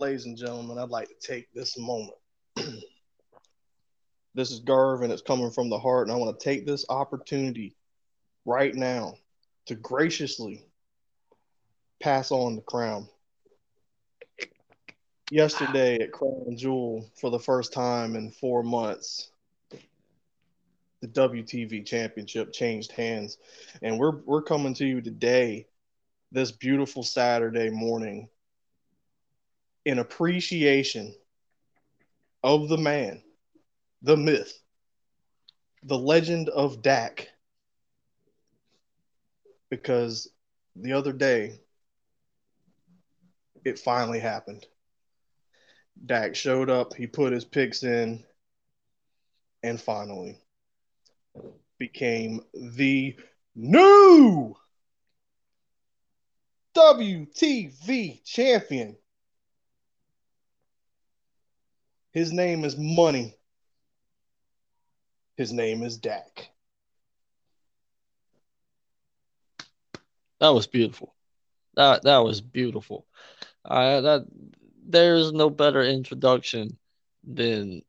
ladies and gentlemen, I'd like to take this moment. this is Garv, and it's coming from the heart. And I want to take this opportunity right now to graciously pass on the crown. Yesterday at Crown Jewel, for the first time in four months, the WTV Championship changed hands, and we're we're coming to you today, this beautiful Saturday morning, in appreciation of the man, the myth, the legend of Dak. Because the other day, it finally happened. Dak showed up, he put his picks in, and finally became the new WTV champion. His name is Money. His name is Dak. That was beautiful. That that was beautiful. Uh, that there's no better introduction than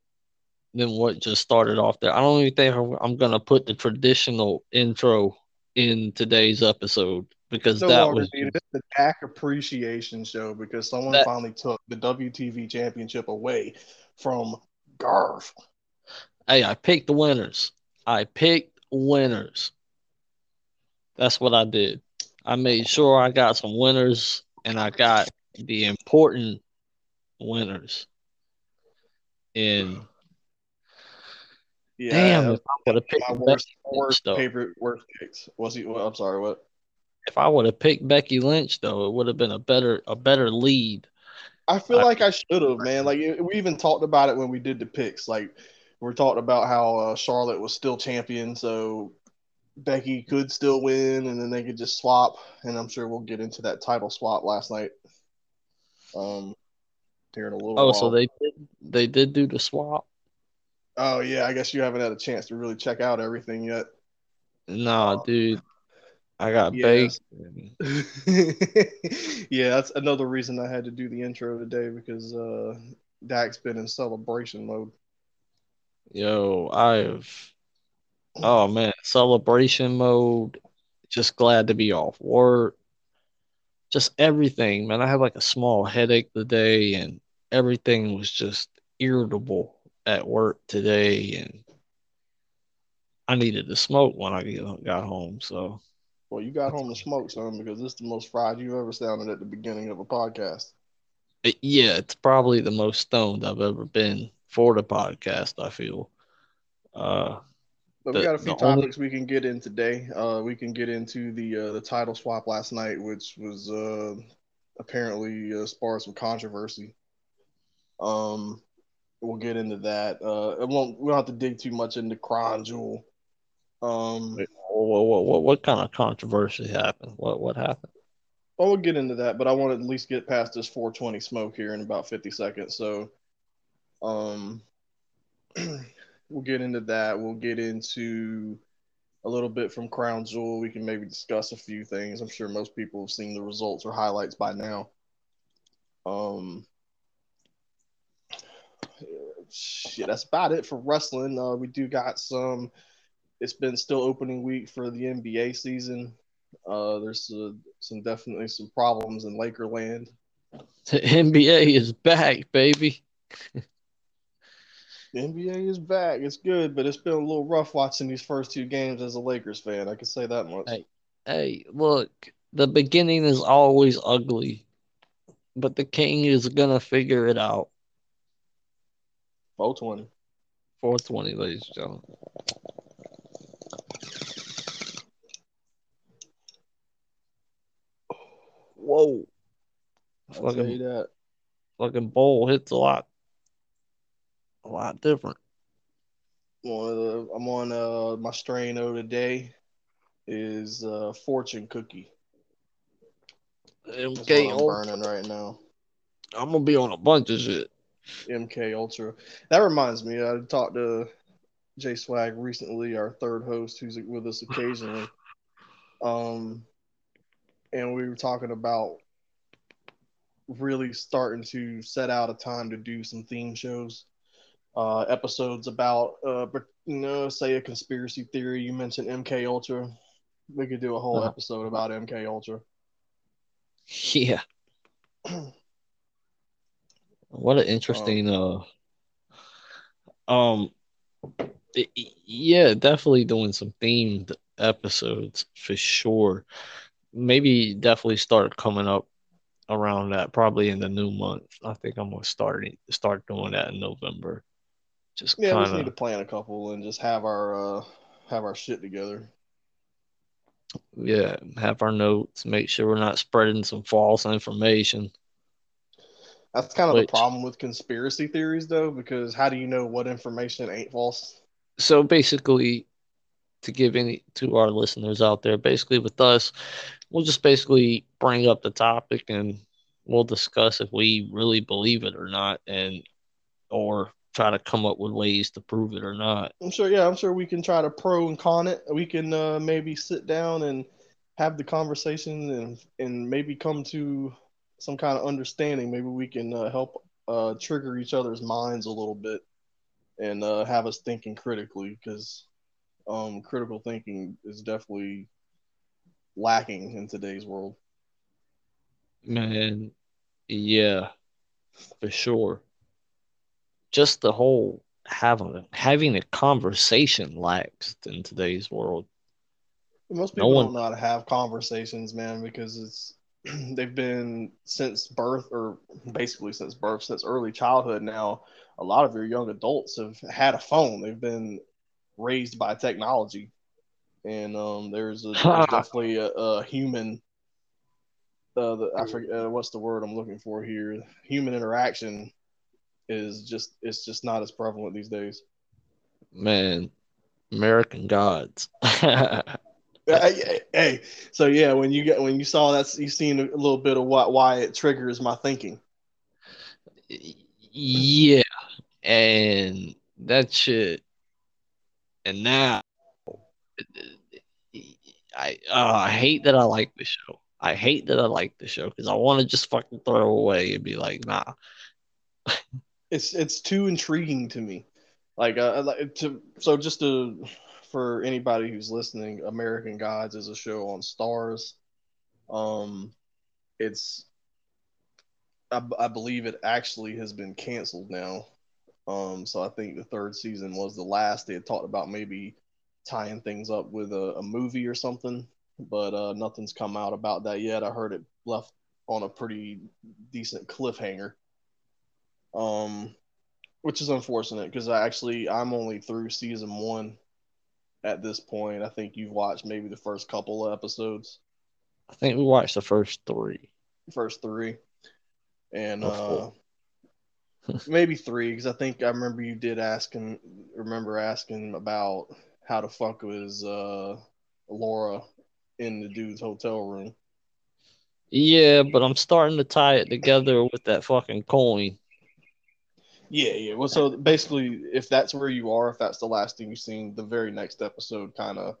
than what just started off there. I don't even think I'm, I'm gonna put the traditional intro in today's episode because No that was needed. It's the Dak appreciation show because someone That- finally took the WTV championship away from Garv. hey, I picked the winners. I picked winners. That's what I did. I made sure I got some winners and I got the important winners. And Yeah, damn, if I would have picked worst, Lynch, worst though. favorite, worst picks. Was he? Well, I'm sorry. What? If I would have picked Becky Lynch, though, it would have been a better a better lead. I feel I- like I should have, man. Like it- we even talked about it when we did the picks. Like we talked about how uh, Charlotte was still champion, so Becky could still win, and then they could just swap. And I'm sure we'll get into that title swap last night. Um, here in a little Oh, while. so they did they did do the swap? Oh yeah, I guess you haven't had a chance to really check out everything yet. Nah, dude. I got Yeah. baked. yeah, that's another reason I had to do the intro today because uh Dak's been in celebration mode. Yo, I've oh man, celebration mode. Just glad to be off work. Just everything, man. I had like a small headache today and everything was just irritable at work today and I needed to smoke when I got home, so Well, you got home to smoke some because this is the most fried you've ever sounded at the beginning of a podcast. Uh, yeah, it's probably the most stoned I've ever been for the podcast, I feel. Uh But we got a few the only- topics we can get in today. Uh, we can get into the uh, the title swap last night, which was uh, apparently uh, sparked some controversy. Um, we'll get into that. Uh, it won't. We don't have to dig too much into Crown Jewel. Um, what, what, what, what kind of controversy happened? What what happened? Well, we'll get into that, but I want to at least get past this 420 smoke here in about 50 seconds. So, um, we'll get into that. We'll get into a little bit from Crown Jewel. We can maybe discuss a few things. I'm sure most people have seen the results or highlights by now. Um, shit, that's about it for wrestling. Uh, we do got some. It's been still opening week for the NBA season. Uh, there's uh, some definitely some problems in Lakerland. The NBA is back, baby. The NBA is back. It's good, but it's been a little rough watching these first two games as a Lakers fan. I can say that much. Hey. Hey, look, the beginning is always ugly, but the king is gonna figure it out. 420. 420, ladies and gentlemen. Whoa. I'll tell you Fucking, that. fucking bowl hits a lot, a lot different. I'm on, uh, I'm on uh, my strain O today is uh, fortune cookie. That's MK, what I'm Ultra. burning right now. I'm gonna be on a bunch of shit. MK Ultra. That reminds me, I talked to Jay Swag recently, our third host, who's with us occasionally. Um, and we were talking about really starting to set out a time to do some theme shows, uh, episodes about, uh, you know, say a conspiracy theory. You mentioned MK Ultra. We could do a whole uh-huh. episode about MK Ultra. Yeah. what an interesting um, uh um yeah, definitely doing some themed episodes for sure. Maybe definitely start coming up around that probably in the new month. I think I'm gonna start start doing that in November. Just yeah, kinda, we just need to plan a couple and just have our uh have our shit together. Yeah, have our notes. Make sure we're not spreading some false information. That's kind of Which, the problem with conspiracy theories, though, because how do you know what information ain't false? So basically, to give any to our listeners out there, basically with us, we'll just basically bring up the topic and we'll discuss if we really believe it or not, and or try to come up with ways to prove it or not. I'm sure. Yeah, I'm sure we can try to pro and con it. We can uh, maybe sit down and have the conversation and and maybe come to some kind of understanding. Maybe we can uh, help uh, trigger each other's minds a little bit and uh, have us thinking critically because um, critical thinking is definitely lacking in today's world. Man, yeah, for sure. Just the whole having having a conversation lacks in today's world. Most people no one... don't know how to have conversations, man, because it's they've been since birth or basically since birth, since early childhood now. A lot of your young adults have had a phone. They've been raised by technology, and um, there's, a, there's definitely a, a human. Uh, the, I forget uh, what's the word I'm looking for here. Human interaction is just it's just not as prevalent these days. Man, American Gods. hey, so yeah, when you get when you saw that, you seen a little bit of what why it triggers my thinking. Yeah, and that shit and now I uh, I hate that I like the show. I hate that I like the show because I want to just fucking throw away and be like, nah. it's it's too intriguing to me. Like uh, like to so just to for anybody who's listening, American Gods is a show on Starz. Um, it's I, I believe it actually has been canceled now. Um, so I think the third season was the last. They had talked about maybe tying things up with a, a movie or something, but uh, nothing's come out about that yet. I heard it left on a pretty decent cliffhanger, um, which is unfortunate because I actually I'm only through season one at this point. I think you've watched maybe the first couple of episodes. I think we watched the first three. First three, and uh, maybe three because I think I remember you did ask and remember asking about how the fuck was uh, Laura in the dude's hotel room. Yeah, but I'm starting to tie it together with that fucking coin. Yeah, yeah. Well, so basically, if that's where you are, if that's the last thing you've seen, the very next episode kind of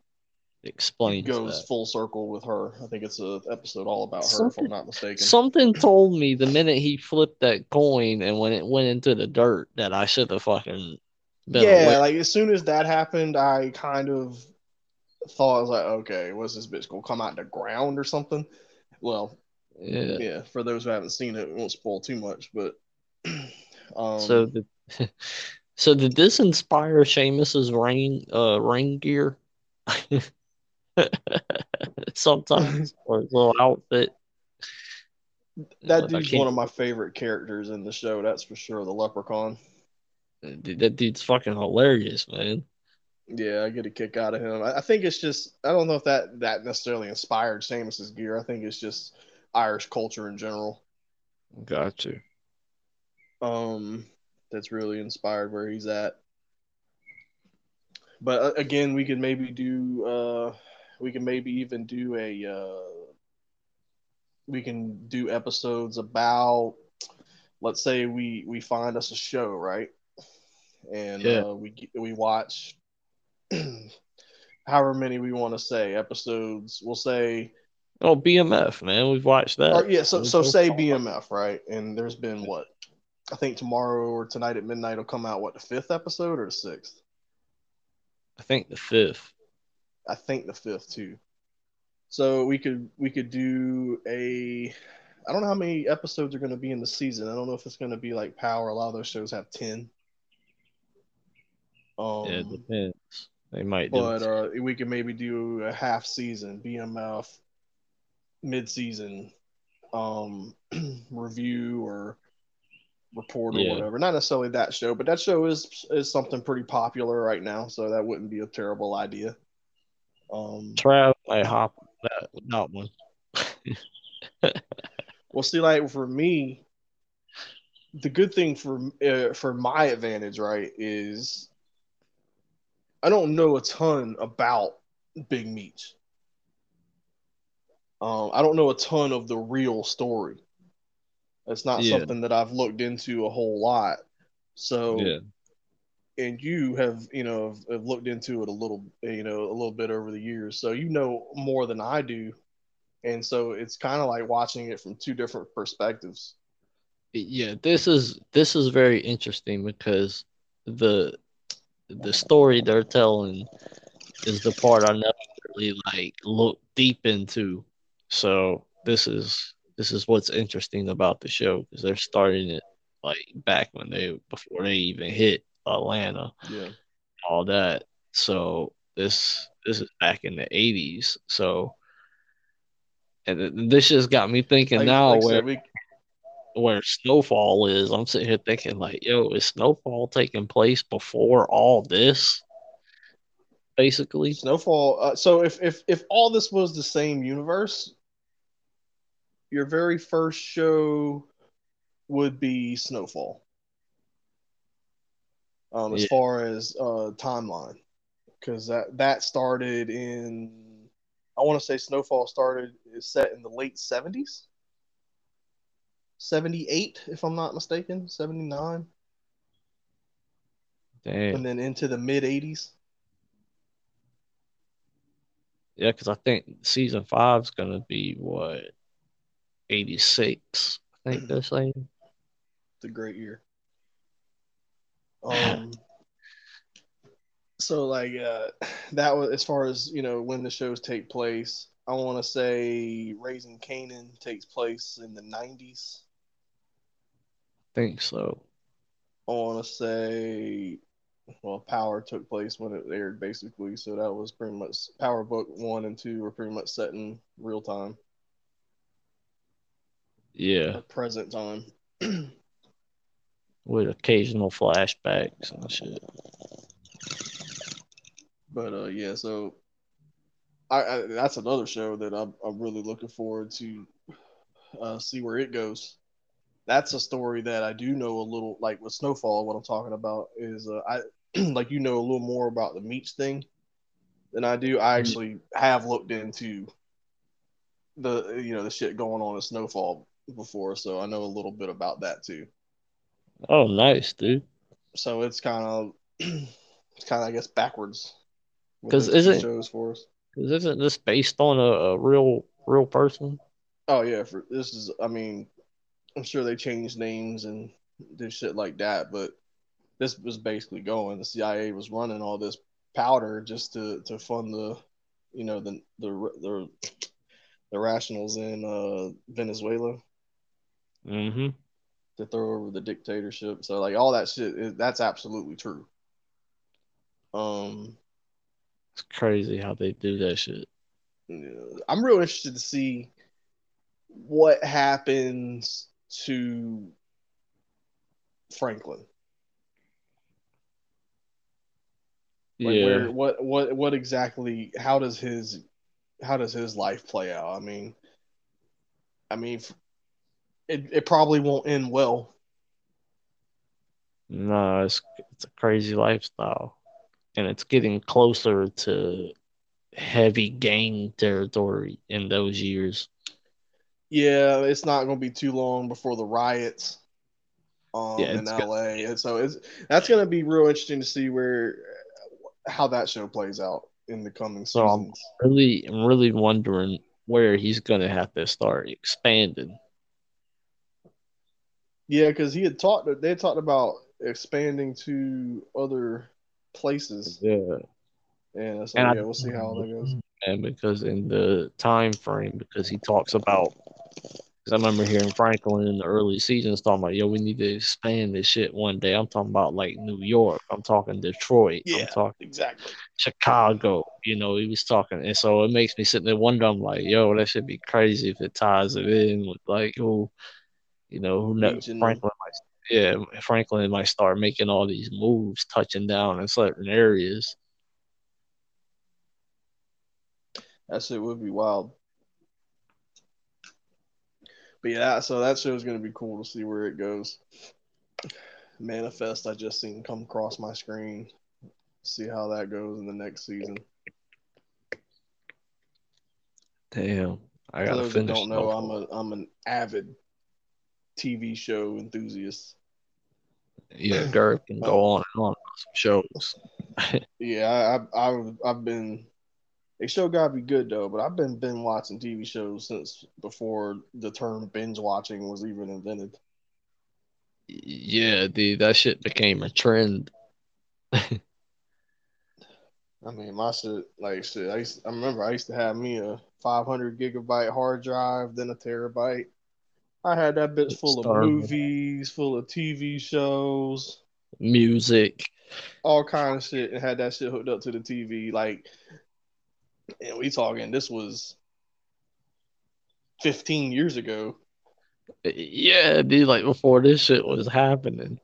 explains goes that. full circle with her. I think it's an episode all about her, if I'm not mistaken. Something told me the minute he flipped that coin and when it went into the dirt that I should have fucking yeah. Like as soon as that happened, I kind of thought I was like, okay, what's this bitch gonna come out the ground or something? Well, yeah. yeah. For those who haven't seen it, it won't spoil too much, but um, so the. So did this inspire Sheamus's ring uh ring gear? Sometimes, or his little outfit. That dude's one of my favorite characters in the show. That's for sure. The Leprechaun. Dude, that dude's fucking hilarious, man. Yeah, I get a kick out of him. I, I think it's just I don't know if that that necessarily inspired Sheamus's gear. I think it's just Irish culture in general. Got you. Um, that's really inspired where he's at. But uh, again, we could maybe do uh we can maybe even do a uh, we can do episodes about let's say we we find us a show right and yeah. uh, we we watch however many we want to say episodes we'll say Oh, BMF, man, we've watched that. Or, yeah, so so say BMF, right? And there's been what? I think tomorrow or tonight at midnight will come out. What the fifth episode or the sixth? I think the fifth. I think the fifth too. So we could we could do a. I don't know how many episodes are going to be in the season. I don't know if it's going to be like Power. A lot of those shows have ten. Um, yeah, it depends. They might, but uh, we can maybe do a half season BMF, mid season, um, review or report or yeah. whatever. Not necessarily that show, but that show is is something pretty popular right now, so that wouldn't be a terrible idea. Um, Trav, I hop that not one. well, see, like for me, the good thing for uh, for my advantage, right, is I don't know a ton about Big Meech. Um, I don't know a ton of the real story. It's not yeah. something that I've looked into a whole lot. So, yeah. and you have, you know, have, have looked into it a little, you know, a little bit over the years. So you know more than I do, and so it's kind of like watching it from two different perspectives. Yeah, this is this is very interesting because the the story they're telling is the part I never really like look deep into. So this is this is what's interesting about the show because they're starting it like back when they before they even hit Atlanta. Yeah. All that. So this this is back in the eighties. So and this just got me thinking like, now like where we, where Snowfall is. I'm sitting here thinking like, yo, is Snowfall taking place before all this? Basically, Snowfall. Uh, so if if if all this was the same universe, your very first show would be Snowfall. Um, as yeah. far as uh, timeline, because that that started in, I want to say Snowfall started is set in the late seventies. 78, if I'm not mistaken, 79. Damn. And then into the mid 80s. Yeah, because I think season five is going to be what 86. I think they're saying. It's a great year. Um. so like uh, that was as far as you know when the shows take place. I want to say Raising Kanan takes place in the 90s think so. I want to say, well, Power took place when it aired, basically. So that was pretty much Power Book one and two were pretty much set in real time. Yeah. present time. With occasional flashbacks and shit. But uh, yeah, so I, I that's another show that I'm, I'm really looking forward to uh, see where it goes that's a story that I do know a little like with Snowfall. What I'm talking about is uh, I like you know a little more about the Meech thing than I do. I mm-hmm. actually have looked into the you know the shit going on in Snowfall before, so I know a little bit about that too. Oh, nice, dude. So it's kind of it's kind of I guess backwards. Because isn't shows for us? Because isn't this based on a, a real real person? Oh yeah, for this is I mean I'm sure they changed names and did shit like that, but this was basically going. The CIA was running all this powder just to to fund the, you know, the the the, the rationals in uh, Venezuela. Mm-hmm. To throw over the dictatorship. So like all that shit, that's absolutely true. Um, it's crazy how they do that shit. I'm real interested to see what happens to Franklin. Like yeah. Where, what what what exactly? How does his how does his life play out? I mean, I mean, it it probably won't end well. No, it's it's a crazy lifestyle, and it's getting closer to heavy gang territory in those years. Yeah, it's not going to be too long before the riots um, yeah, in LA, and so it's that's going to be real interesting to see where how that show plays out in the coming seasons. So I'm really, I'm really wondering where he's gonna have to start expanding. Yeah, because he had talked. They had talked about expanding to other places. Yeah, and so And I- yeah, we'll see how that goes. and because in the time frame, because he talks about, because I remember hearing Franklin in the early seasons talking about, yo, we need to expand this shit one day. I'm talking about like New York. I'm talking Detroit. I'm Yeah. talking Exactly. Chicago. You know, he was talking, and so it makes me sit there wonder. I'm like, yo, that should be crazy if it ties it in with like who, you know, who knows Franklin might, yeah, Franklin might start making all these moves, touching down in certain areas. That shit would be wild. But yeah, so that show is going to be cool to see where it goes. Manifest, I just seen come across my screen. See how that goes in the next season. Damn, I For gotta those that finish. don't know. I'm a I'm an avid TV show enthusiast. Yeah, Garrett can go oh. on and on some shows. Yeah, I, I I've I've been. They show gotta be good though, but I've been been watching TV shows since before the term binge watching was even invented. Yeah, dude, that shit became a trend. I mean, my shit, like shit. I used, I remember I used to have me a 500 gigabyte hard drive, then a terabyte. I had that bitch full of movies, full of TV shows, Music. all kind of shit, and had that shit hooked up to the TV. Like, and we talking this was 15 years ago. Yeah, dude, like before this shit was happening.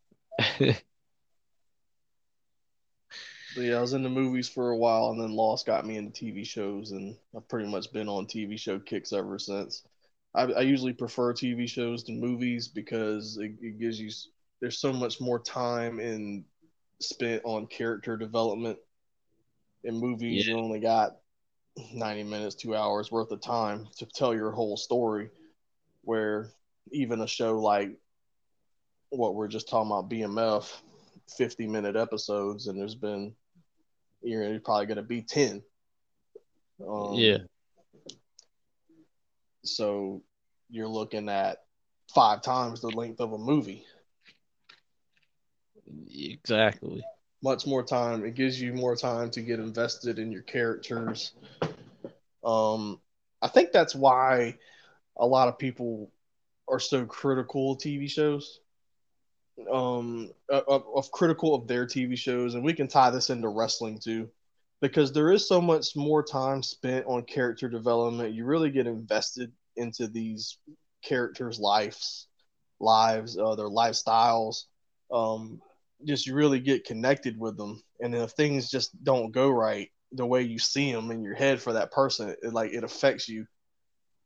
Yeah, I was in the movies for a while, and then Lost got me into TV shows, and I've pretty much been on TV show kicks ever since. I, I usually prefer TV shows to movies because it, it gives you there's so much more time in spent on character development. In movies, you only got 90 minutes, two hours worth of time to tell your whole story. Where even a show like what we're just talking about, BMF, 50 minute episodes, and there's been you're probably going to be 10. Um, Yeah, So you're looking at five times the length of a movie. exactly. Much more time. It gives you more time to get invested in your characters. Um, I think that's why a lot of people are so critical of TV shows. Um, of, of critical of their TV shows, and we can tie this into wrestling too, because there is so much more time spent on character development. You really get invested into these characters' lives, lives, uh, their lifestyles. Um, just you really get connected with them, and then if things just don't go right the way you see them in your head for that person, it like it affects you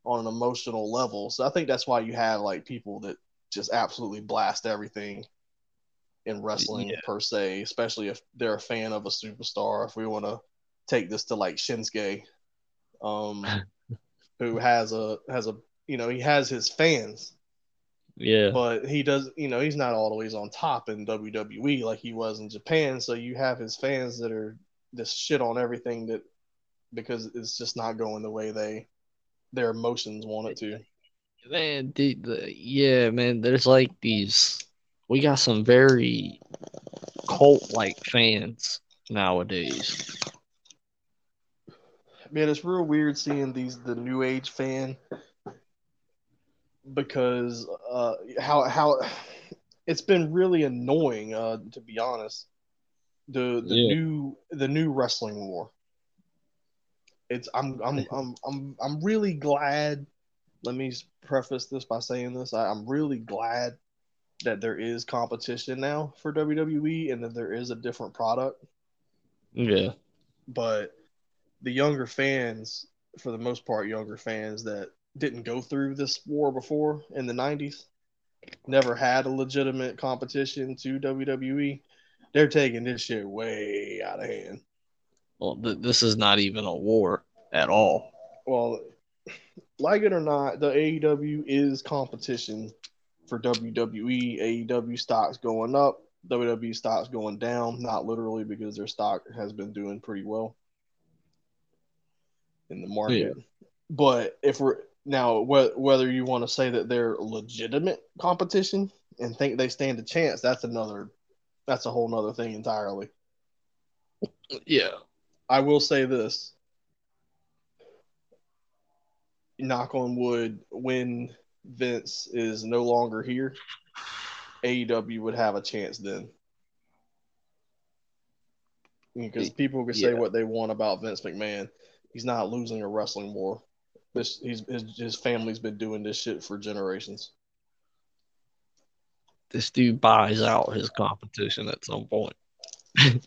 on an emotional level. So I think that's why you have like people that just absolutely blast everything in wrestling Yeah. per se, especially if they're a fan of a superstar. If we want to take this to like Shinsuke, um, who has a has a you know he has his fans, Yeah, but he does you know he's not always on top in WWE like he was in Japan. So you have his fans that are just shit on everything that because it's just not going the way they their emotions want it to. man, dude, the, yeah, man. There's like these. We got some very cult-like fans nowadays. Man, it's real weird seeing these the new age fan because uh how how it's been really annoying uh to be honest. The the Yeah. new the new wrestling war. It's I'm I'm I'm I'm I'm really glad. Let me preface this by saying this. I, I'm really glad that there is competition now for WWE and that there is a different product Yeah, but the younger fans, for the most part, younger fans that didn't go through this war before in the 90s, never had a legitimate competition to WWE, they're taking this shit way out of hand. well, th- this is not even a war at all. Well, like it or not, the AEW is competition for. WWE. AEW stocks going up, WWE stocks going down, not literally because their stock has been doing pretty well in the market. But if we're now wh- whether you want to say that they're legitimate competition and think they stand a chance, that's another that's a whole nother thing entirely. Yeah. I will say this. Knock on wood, when Vince is no longer here, AEW would have a chance then. Because people can say Yeah. what they want about Vince McMahon. He's not losing a wrestling war. This he's his, his family's been doing this shit for generations. This dude buys out his competition at some point.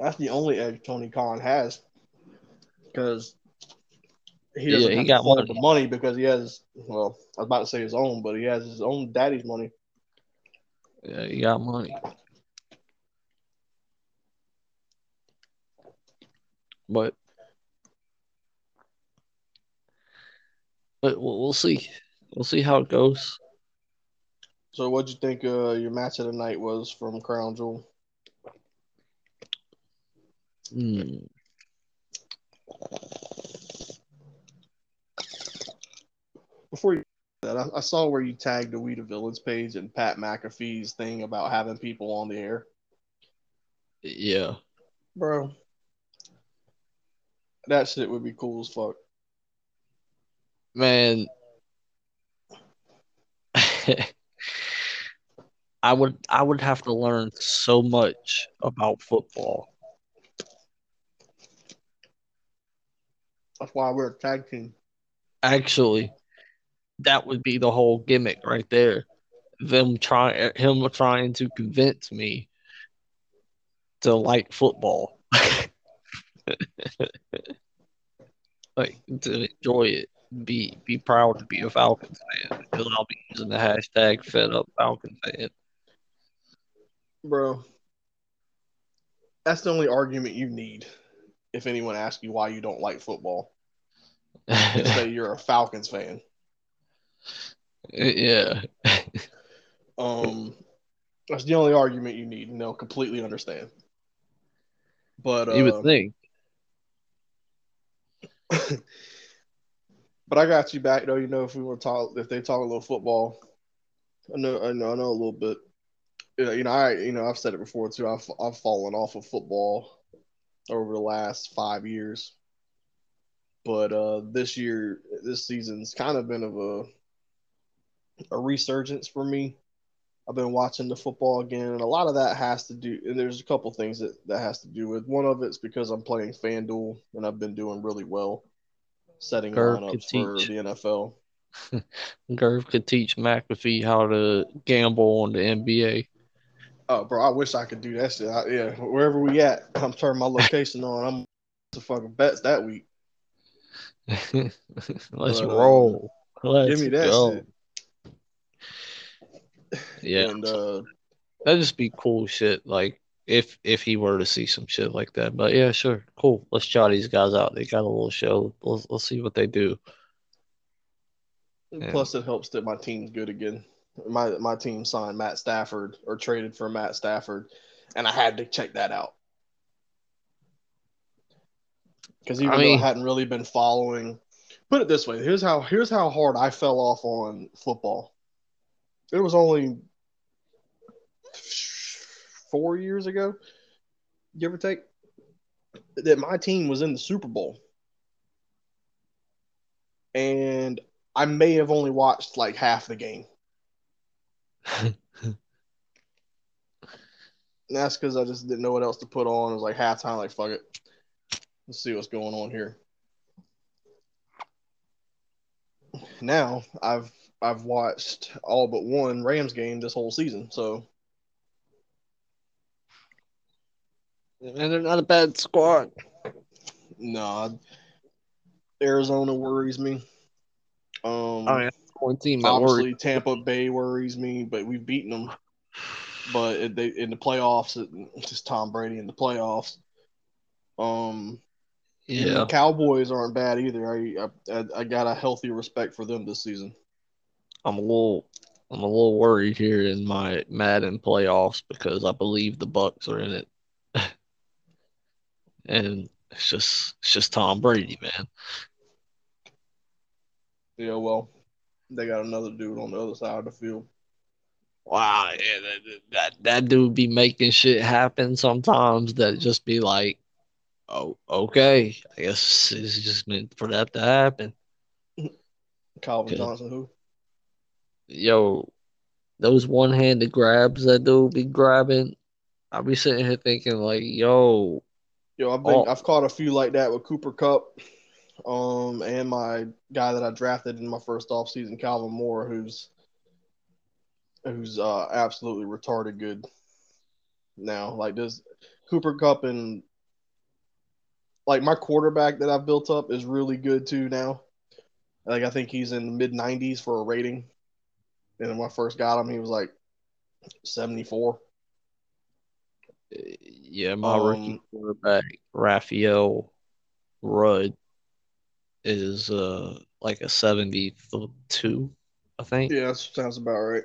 That's the only edge Tony Khan has. Because he Yeah, doesn't he have got fold money. the money because he has well, I was about to say his own, but he has his own daddy's money. Yeah, you got money. But but we'll, we'll see. We'll see how it goes. So what'd you think uh, your match of the night was from Crown Jewel? Hmm. Before you that, I, I saw where you tagged the We the Villains page and Pat McAfee's thing about having people on the air. Yeah. Bro. That shit would be cool as fuck. Man. I would I would have to learn so much about football. That's why we're a tag team. Actually, that would be the whole gimmick right there. Them trying him trying to convince me to like football. like to enjoy it. Be be proud to be a Falcons fan because I'll be using the hashtag fed up Falcon fan. Bro. That's the only argument you need if anyone asks you why you don't like football. Say you're a Falcons fan. yeah. Um, that's the only argument you need, and they'll completely understand. But uh, You would think. but I got you back though. You know, if we want to talk, if they talk a little football, I know, I know, I know a little bit. You know, I, you know, I've said it before too. I've, I've fallen off of football over the last five years, but uh, this year, this season's kind of been of a a resurgence for me. I've been watching the football again, and a lot of that has to do. And there's a couple things that that has to do with. One of it's because I'm playing FanDuel, and I've been doing really well setting Gerb lineups could for teach. the NFL. Gerv could teach McAfee how to gamble on the NBA. Oh, bro, I wish I could do that shit. I, yeah, wherever we at, I'm turning my location on. I'm to fucking bets that week. Let's But, uh, roll. Let's Give me that go. shit. Yeah, And uh, that'd just be cool shit. Like if if he were to see some shit like that. But yeah, sure, cool. Let's try these guys out. They got a little show. Let's let's see what they do. Yeah. plus, it helps that my team's good again. My my team signed Matt Stafford or traded for Matt Stafford, and I had to check that out because even I though I hadn't really been following. Put it this way: here's how here's how hard I fell off on football. It was only four years ago, give or take, that my team was in the Super Bowl. And I may have only watched like half the game. And that's because I just didn't know what else to put on. It was like halftime, like, fuck it. Let's see what's going on here. Now I've I've watched all but one Rams game this whole season. So And they're not a bad squad. no, Arizona worries me. Um, I mean, one team that obviously worried. Tampa Bay worries me, but we've beaten them. But it, they, in the playoffs, it's just Tom Brady in the playoffs. Um, Yeah, the Cowboys aren't bad either. I, I I got a healthy respect for them this season. I'm a little I'm a little worried here in my Madden playoffs because I believe the Bucs are in it. And it's just it's just Tom Brady, man. Yeah, well, they got another dude on the other side of the field. Wow, yeah, that, that that dude be making shit happen sometimes that just be like, oh, okay, I guess it's just meant for that to happen. Calvin. Johnson, who? Yo, those one handed grabs that dude be grabbing, I be sitting here thinking like, yo, Yo, I've been Oh. I've caught a few like that with Cooper Kupp, um, and my guy that I drafted in my first offseason, Calvin Moore, who's who's uh absolutely retarded good now. Like this Cooper Kupp and like my quarterback that I've built up is really good too now. Like I think he's in the mid nineties for a rating. And when I first got him, he was like seventy four. Yeah, my rookie Um, quarterback Raphael Rudd is uh like a seventy two, I think. Yeah, that sounds about right.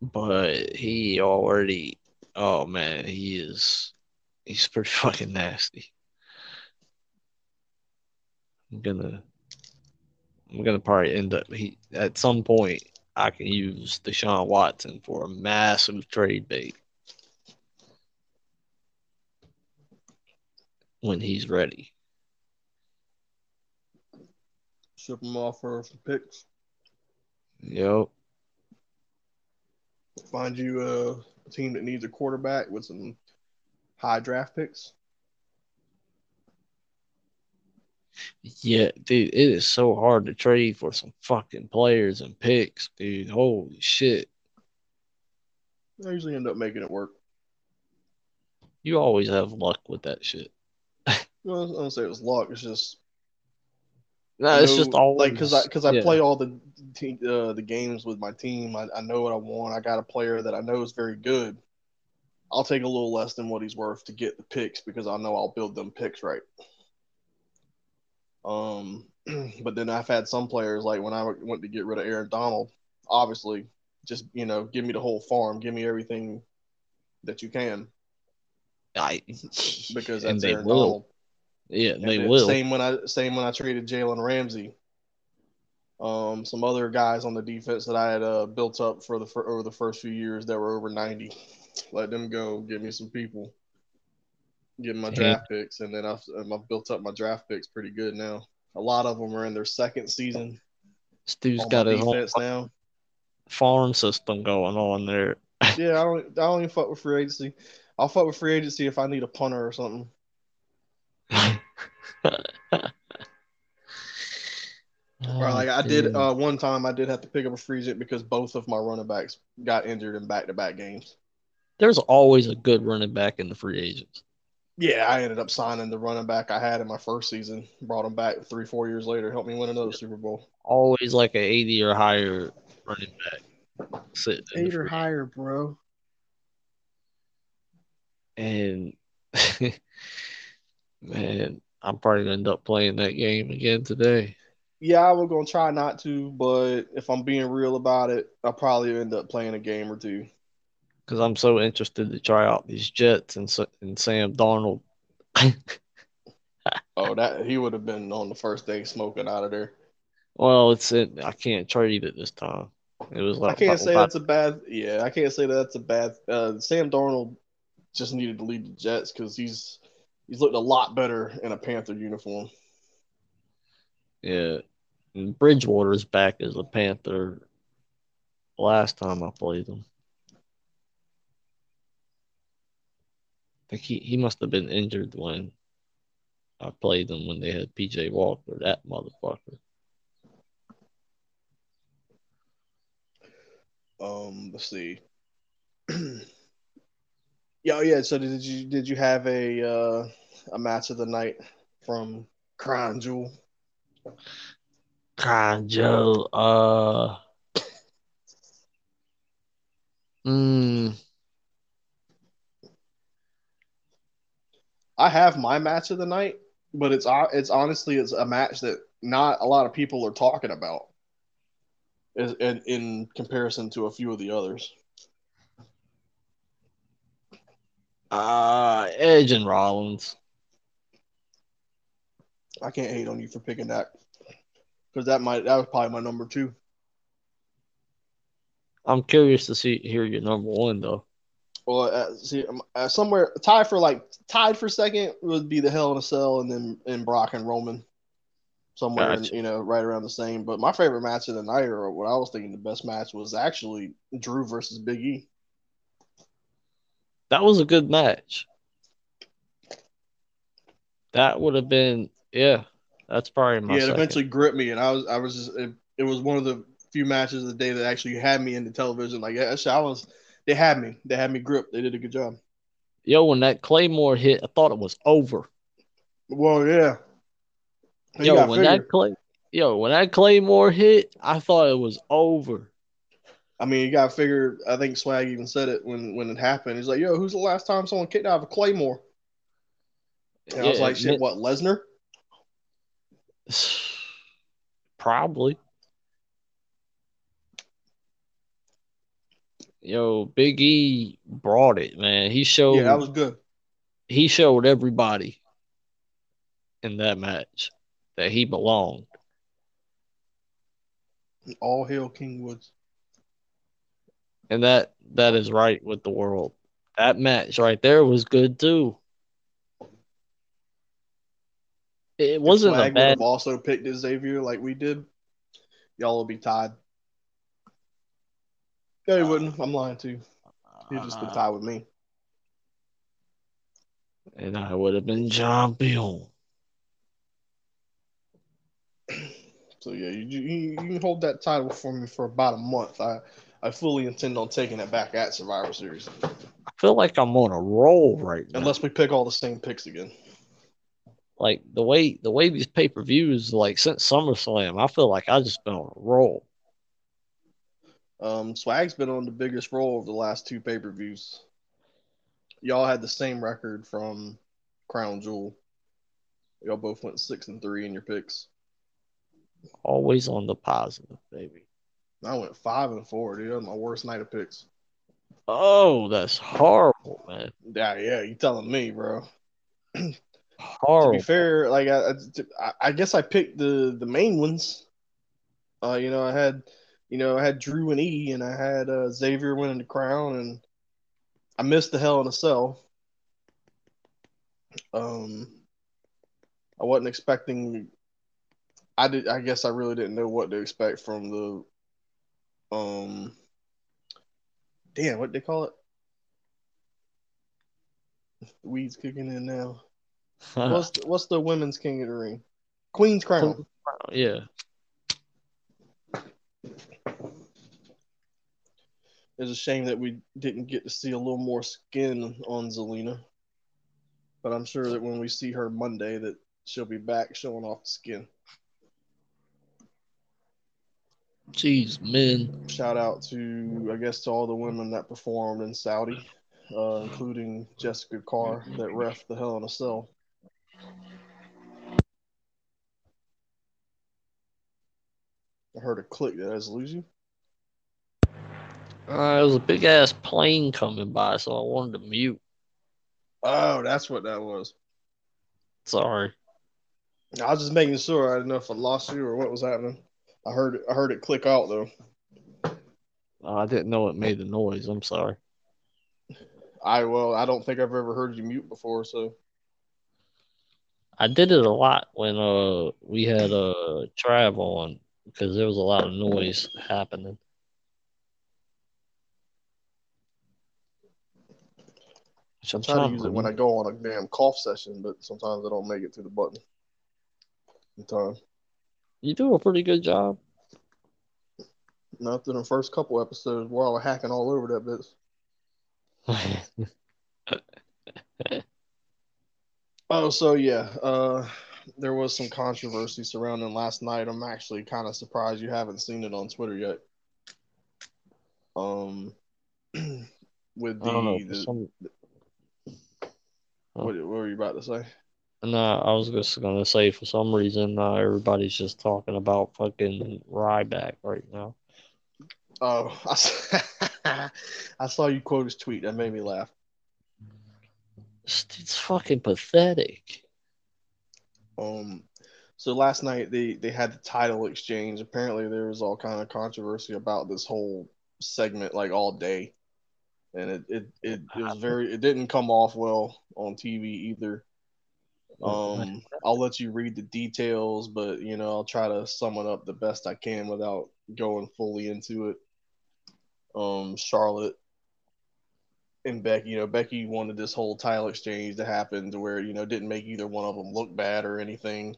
but he already oh man he is he's pretty fucking nasty i'm gonna i'm gonna probably end up he at some point i can use deshaun watson for a massive trade bait when he's ready Ship him off for some picks. yep Find you a team that needs a quarterback with some high draft picks. yeah dude it is so hard to trade for some fucking players and picks dude holy shit I usually end up making it work. you always have luck with that shit Well, I don't say it was luck. It's just no it's know- just all like because I because I yeah. play all the te- uh, the games with my team. I, I know what I want. I got a player that I know is very good. I'll take a little less than what he's worth to get the picks because I know I'll build them picks right. Um, but then I've had some players like when I went to get rid of Aaron Donald. Obviously, just you know, give me the whole farm, give me everything that you can I, because and that's they Aaron will. Donald. Yeah, And they will. Same when I same when I traded Jalen Ramsey. Um, some other guys on the defense that I had uh, built up for the for over the first few years that were over ninety. Let them go. Give me some people. Give me my Yeah. draft picks, and then I've, I've built up my draft picks pretty good now. A lot of them are in their second season on got his defense now. farm system going on there. Yeah, I don't. I don't even fuck with free agency. I'll fuck with free agency if I need a punter or something. Or like I did Oh, uh, one time, I did have to pick up a free agent because both of my running backs got injured in back-to-back games. There's always a good running back in the free agents. Yeah, I ended up signing the running back I had in my first season. Brought him back three, four years later. Helped me win another Super Bowl. Always like an 80 or higher running back sitting in the Eight or higher, bro. And man, I'm probably gonna end up playing that game again today. Yeah, I was gonna try not to, but if I'm being real about it, I'll probably end up playing a game or two. Because I'm so interested to try out these Jets and, and Sam Darnold. Oh, that he would have been on the first day smoking out of there. Well, it's it. I can't trade it this time. It was like I can't say that's a bad. Yeah, I can't say that's a bad. Uh, Sam Darnold just needed to lead the Jets because he's he's looked a lot better in a Panther uniform. Yeah. And Bridgewater's back as a Panther last time I played him. I think he, he must have been injured when I played them when they had PJ Walker, that motherfucker. Um, let's see. yeah, oh, yeah. So did you did you have a uh, a match of the night from Crown Jewel? God, Joe. Uh, mm, I have my match of the night, but it's uh, it's honestly it's a match that not a lot of people are talking about. Is in, in comparison to a few of the others. Uh, Edge and Rollins. I can't hate on you for picking that. because that might that was probably my number two. I'm curious to see hear your number one though. Well, uh, see, um, uh, somewhere tied for like tied for second would be the Hell in a Cell, and then and Brock and Roman, somewhere in, you know right around the same. But my favorite match of the night, or what I was thinking the best match, was actually Drew versus Big E. That was a good match. That would have been yeah. That's probably my yeah, it second. eventually gripped me, and I was I was just it, it was one of the few matches of the day that actually had me into television. Like yeah, I was they had me they had me gripped. They did a good job. Yo, when that Claymore hit, I thought it was over. Well, yeah. Yo, when figure. that clay, yo, when that Claymore hit, I thought it was over. I mean, you got to figure. I think Swag even said it when when it happened. He's like, "Yo, who's the last time someone kicked out of a claymore?" And I was like, "Shit, what Lesnar?" Probably. Yo, Big E brought it, man. He showed Yeah, that was good. he showed everybody in that match that he belonged. All hail King Woods. And that that is right with the world. That match right there was good too. It wasn't Swag a would bad have also picked Xavier like we did. Y'all will be tied. No, he wouldn't. I'm lying to you. He'd just been tied with me. and I would have been champion. So yeah, you, you you can hold that title for me for about a month. I I fully intend on taking it back at Survivor Series, I feel like I'm on a roll right now. unless we pick all the same picks again. like the way the way these pay per views like since SummerSlam, I feel like I just been on a roll. Um, Swag's been on the biggest roll of the last two pay per views. Y'all had the same record from Crown Jewel. Y'all both went six and three in your picks. Always on the positive, baby. I went five and four, dude. That was my worst night of picks. Oh, that's horrible, man. Yeah, yeah, you telling me, bro. horrible. To be fair, like I, I, I guess I picked the the main ones. Uh, you know, I had, you know, I had Drew and E, and I had uh, Xavier winning the crown, and I missed the Hell in a Cell. Um, I wasn't expecting. I did. I guess I really didn't know what to expect from the. Um. Damn, what they call it? Weeds kicking in now. What's the, what's the women's king of the ring? Queen's crown. yeah. It's a shame that we didn't get to see a little more skin on Zelina. But I'm sure that when we see her Monday that she'll be back showing off the skin. Jeez, man. Shout out to I guess to all the women that performed in Saudi, uh, including Jessika Carr that ref the Hell in a Cell. I heard a click. Did I just lose you? Uh, it was a big ass plane coming by, so I wanted to mute. Oh, that's what that was. Sorry. I was just making sure. I didn't know if I lost you or what was happening. I heard it. I heard it click out though. I didn't know it made the noise. I'm sorry. I well, I don't think I've ever heard you mute before. So I did it a lot when uh we had uh Trav on because there was a lot of noise happening. Which I I'm try to use to it when I go on a damn cough session, but sometimes I don't make it to the button in time. You do a pretty good job. Not through the first couple episodes I was hacking all over that bit. Oh, so yeah, uh, there was some controversy surrounding last night. I'm actually kind of surprised you haven't seen it on Twitter yet. Um, with I don't know. the, for the some- what, what were you about to say? No, I was just gonna say for some reason uh, everybody's just talking about fucking Ryback right now. Oh, I saw, I saw you quote his tweet. That made me laugh. It's, it's fucking pathetic. Um, So last night they they had the title exchange. Apparently there was all kind of controversy about this whole segment like all day, and it it it, it was very it didn't come off well on TV either. Um, I'll let you read the details, but you know I'll try to sum it up the best I can without going fully into it. Um, Charlotte and Becky, you know, Becky wanted this whole title exchange to happen to where, you know, didn't make either one of them look bad or anything.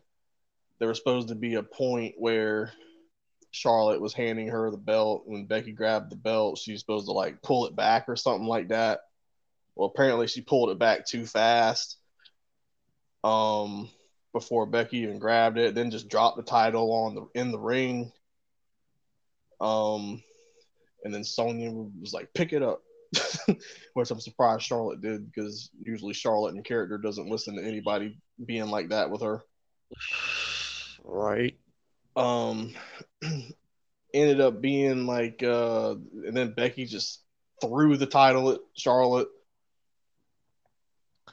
There was supposed to be a point where Charlotte was handing her the belt. When Becky grabbed the belt, she's supposed to like pull it back or something like that. Well, apparently she pulled it back too fast. Um, before Becky even grabbed it, then just dropped the title on the in the ring. Um, and then Sonya was like, "Pick it up." which I'm surprised Charlotte did because usually Charlotte in character doesn't listen to anybody being like that with her. Right. Um, ended up being like, uh, and then Becky just threw the title at Charlotte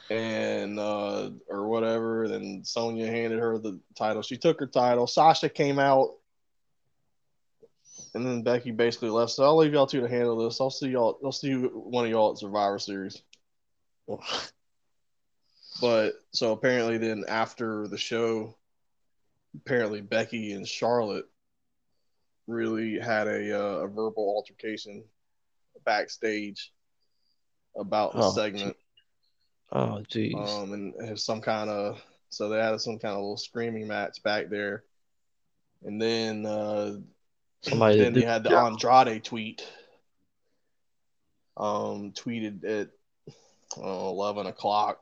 and uh or whatever. Then Sonya handed her the title. She took her title. Sasha came out and then Becky basically left. So I'll leave y'all two to handle this. I'll see y'all. I'll see one of y'all at Survivor Series. but so apparently, then after the show, apparently Becky and Charlotte really had a, uh, a verbal altercation backstage about the oh, segment. Oh, geez. Um, and have some kind of so they had some kind of little screaming match back there, and then uh, Somebody then they had the Andrade tweet. Um, tweeted at uh, eleven o'clock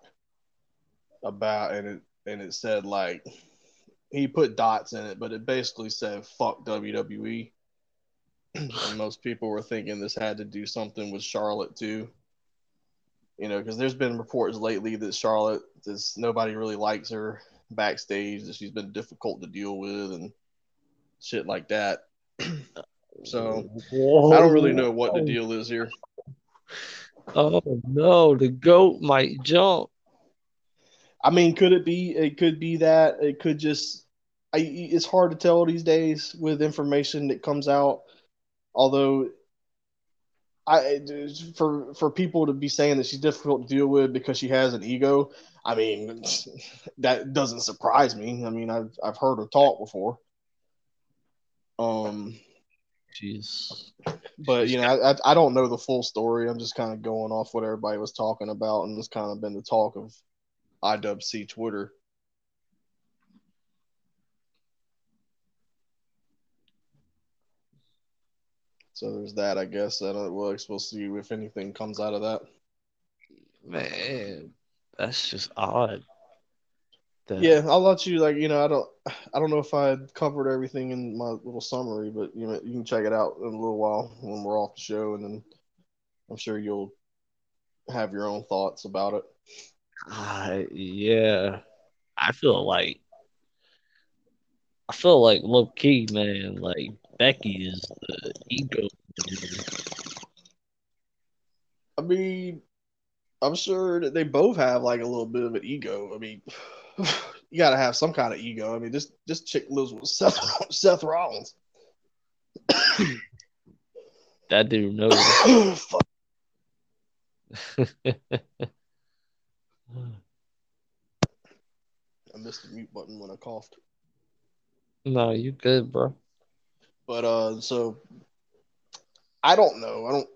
about and it and it said like he put dots in it, but it basically said "fuck WWE." and most people were thinking this had to do something with Charlotte too. You know, because there's been reports lately that Charlotte, this nobody really likes her backstage, that she's been difficult to deal with and shit like that. so Whoa. I don't really know what the deal is here. Oh no, the goat might jump. I mean, could it be? It could be that. It could just. I, it's hard to tell these days with information that comes out. Although, I for for people to be saying that she's difficult to deal with because she has an ego, I mean, that doesn't surprise me. I mean, I've I've heard her talk before. Um, jeez. But you know, I, I don't know the full story. I'm just kind of going off what everybody was talking about, and it's kind of been the talk of IWC Twitter. So there's that, I guess. I don't. We'll, we'll see if anything comes out of that. Man, that's just odd. The... Yeah, I'll let you like you know I don't I don't know if I covered everything in my little summary, but you know you can check it out in a little while when we're off the show, and then I'm sure you'll have your own thoughts about it. Uh, yeah, I feel like I feel like low key, man. Like Becky is the ego. I mean, I'm sure that they both have like a little bit of an ego. I mean you got to have some kind of ego. I mean, this this chick lives with Seth Seth Rollins. that dude knows. I missed the mute button when I coughed. No, you good, bro. But uh, so I don't know. I don't.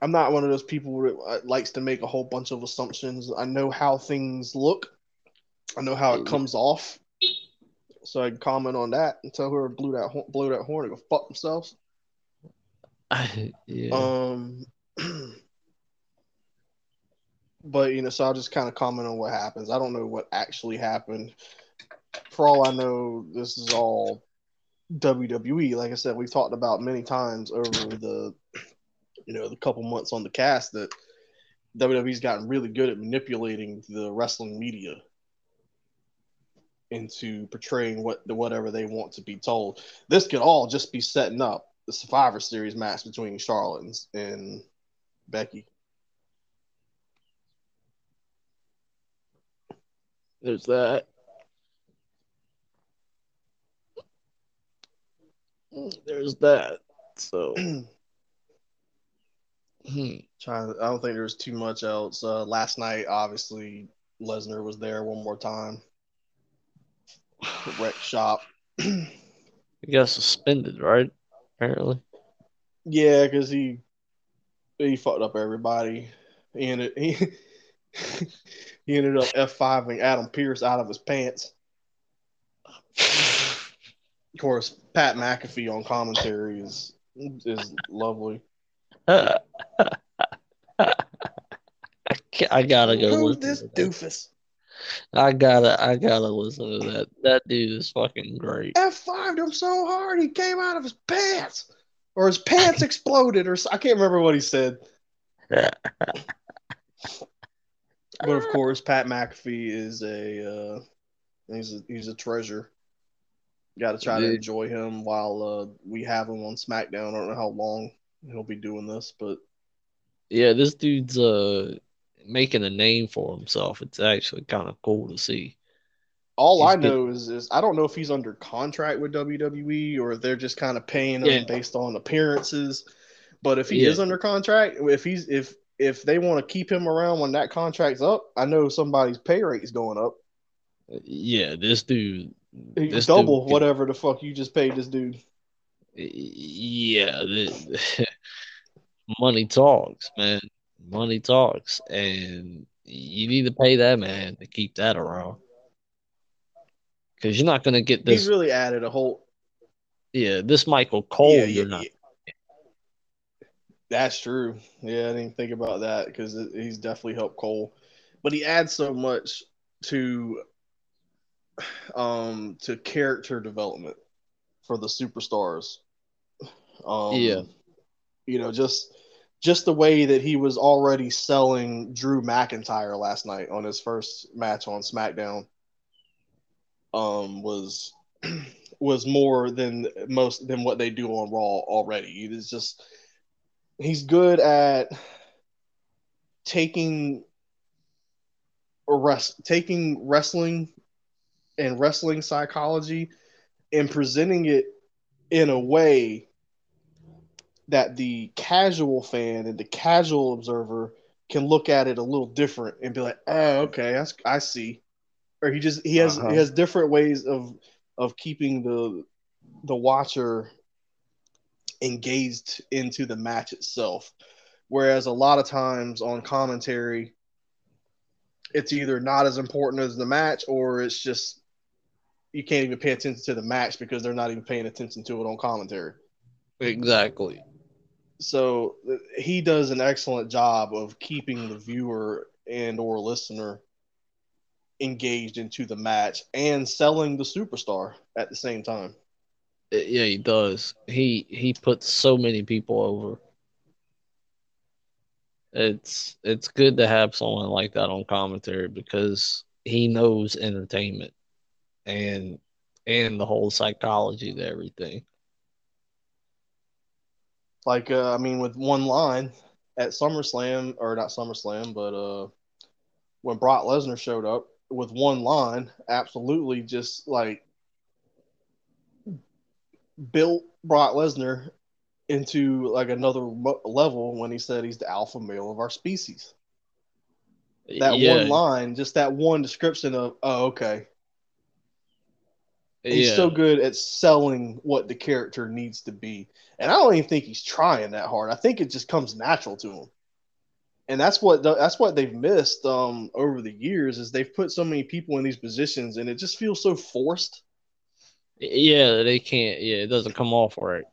I'm not one of those people that uh, likes to make a whole bunch of assumptions. I know how things look. I know how it comes off, so I can comment on that and tell whoever blew that blew that horn to go fuck themselves. yeah. Um, but you know, so I'll just kind of comment on what happens. I don't know what actually happened. For all I know, this is all WWE. Like I said, we've talked about many times over the you know the couple months on the cast that WWE's gotten really good at manipulating the wrestling media into portraying what the whatever they want to be told. This could all just be setting up the Survivor Series match between Charlotte and, and Becky. There's that. There's that. So hmm. trying. I don't think there's too much else. Uh, last night, obviously, Lesnar was there one more time. Wreck shop. he got suspended, right? Apparently. Yeah, because he he fucked up everybody. He ended he he ended up F fiving Adam Pearce out of his pants. Of course, Pat McAfee on commentary is is lovely. I gotta go. Who's this doofus? I gotta, I gotta listen to that. That dude is fucking great. F fived him so hard he came out of his pants, or his pants exploded, or I can't remember what he said. but of course, Pat McAfee is a uh, he's a he's a treasure. Got to try to enjoy him while uh, we have him on SmackDown. I don't know how long he'll be doing this, but yeah, this dude's uh making a name for himself. It's actually kind of cool to see. All he's I know is, is I don't know if he's under contract with WWE or they're just kind of paying him yeah. based on appearances. But if he yeah. is under contract, if he's if if they want to keep him around when that contract's up, I know somebody's pay rate is going up. Yeah, this dude, this double dude, whatever the fuck you just paid this dude. Yeah, the, money talks, man. Money talks, and you need to pay that man to keep that around because you're not going to get this. He really added a whole. Yeah, this Michael Cole, yeah, you're yeah, not. Yeah. That's true. Yeah, I didn't think about that because he's definitely helped Cole, but he adds so much to um to character development for the superstars. Um, yeah, you know, just just the way that he was already selling Drew McIntyre last night on his first match on SmackDown um, was was more than most than what they do on Raw already. It's just he's good at taking rest taking wrestling and wrestling psychology and presenting it in a way that the casual fan and the casual observer can look at it a little different and be like, "Oh, okay, I, I see." Or he just he has uh-huh. he has different ways of of keeping the the watcher engaged into the match itself. Whereas a lot of times on commentary, it's either not as important as the match or it's just you can't even pay attention to the match because they're not even paying attention to it on commentary. Exactly so he does an excellent job of keeping the viewer and or listener engaged into the match and selling the superstar at the same time. Uh, yeah, he does. He he puts so many people over. It's it's good to have someone like that on commentary because he knows entertainment and and the whole psychology to everything. Like, uh, I mean, with one line at SummerSlam, or not SummerSlam, but uh, when Brock Lesnar showed up with one line, absolutely just like built Brock Lesnar into like another level when he said he's the alpha male of our species. That yeah. one line, just that one description of, oh, okay, He's yeah. so good at selling what the character needs to be. And I don't even think he's trying that hard. I think it just comes natural to him. And that's what that's what they've missed um, over the years is they've put so many people in these positions and it just feels so forced. Yeah, they can't. Yeah, it doesn't come off right.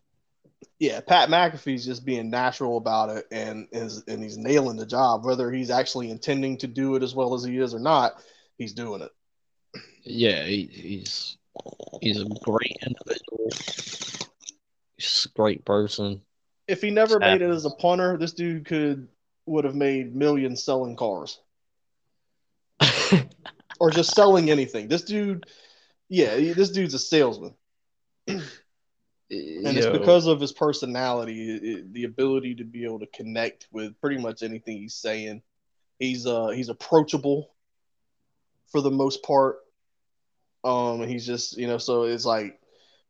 Yeah, Pat McAfee's just being natural about it and is and he's nailing the job. Whether he's actually intending to do it as well as he is or not, he's doing it. Yeah, he, he's He's a great individual. He's a great person. If he never made it as a punter, this dude could would have made millions selling cars. or just selling anything. This dude, yeah, this dude's a salesman. and Yo. it's because of his personality, it, the ability to be able to connect with pretty much anything he's saying. He's uh he's approachable for the most part. Um, he's just you know, so it's like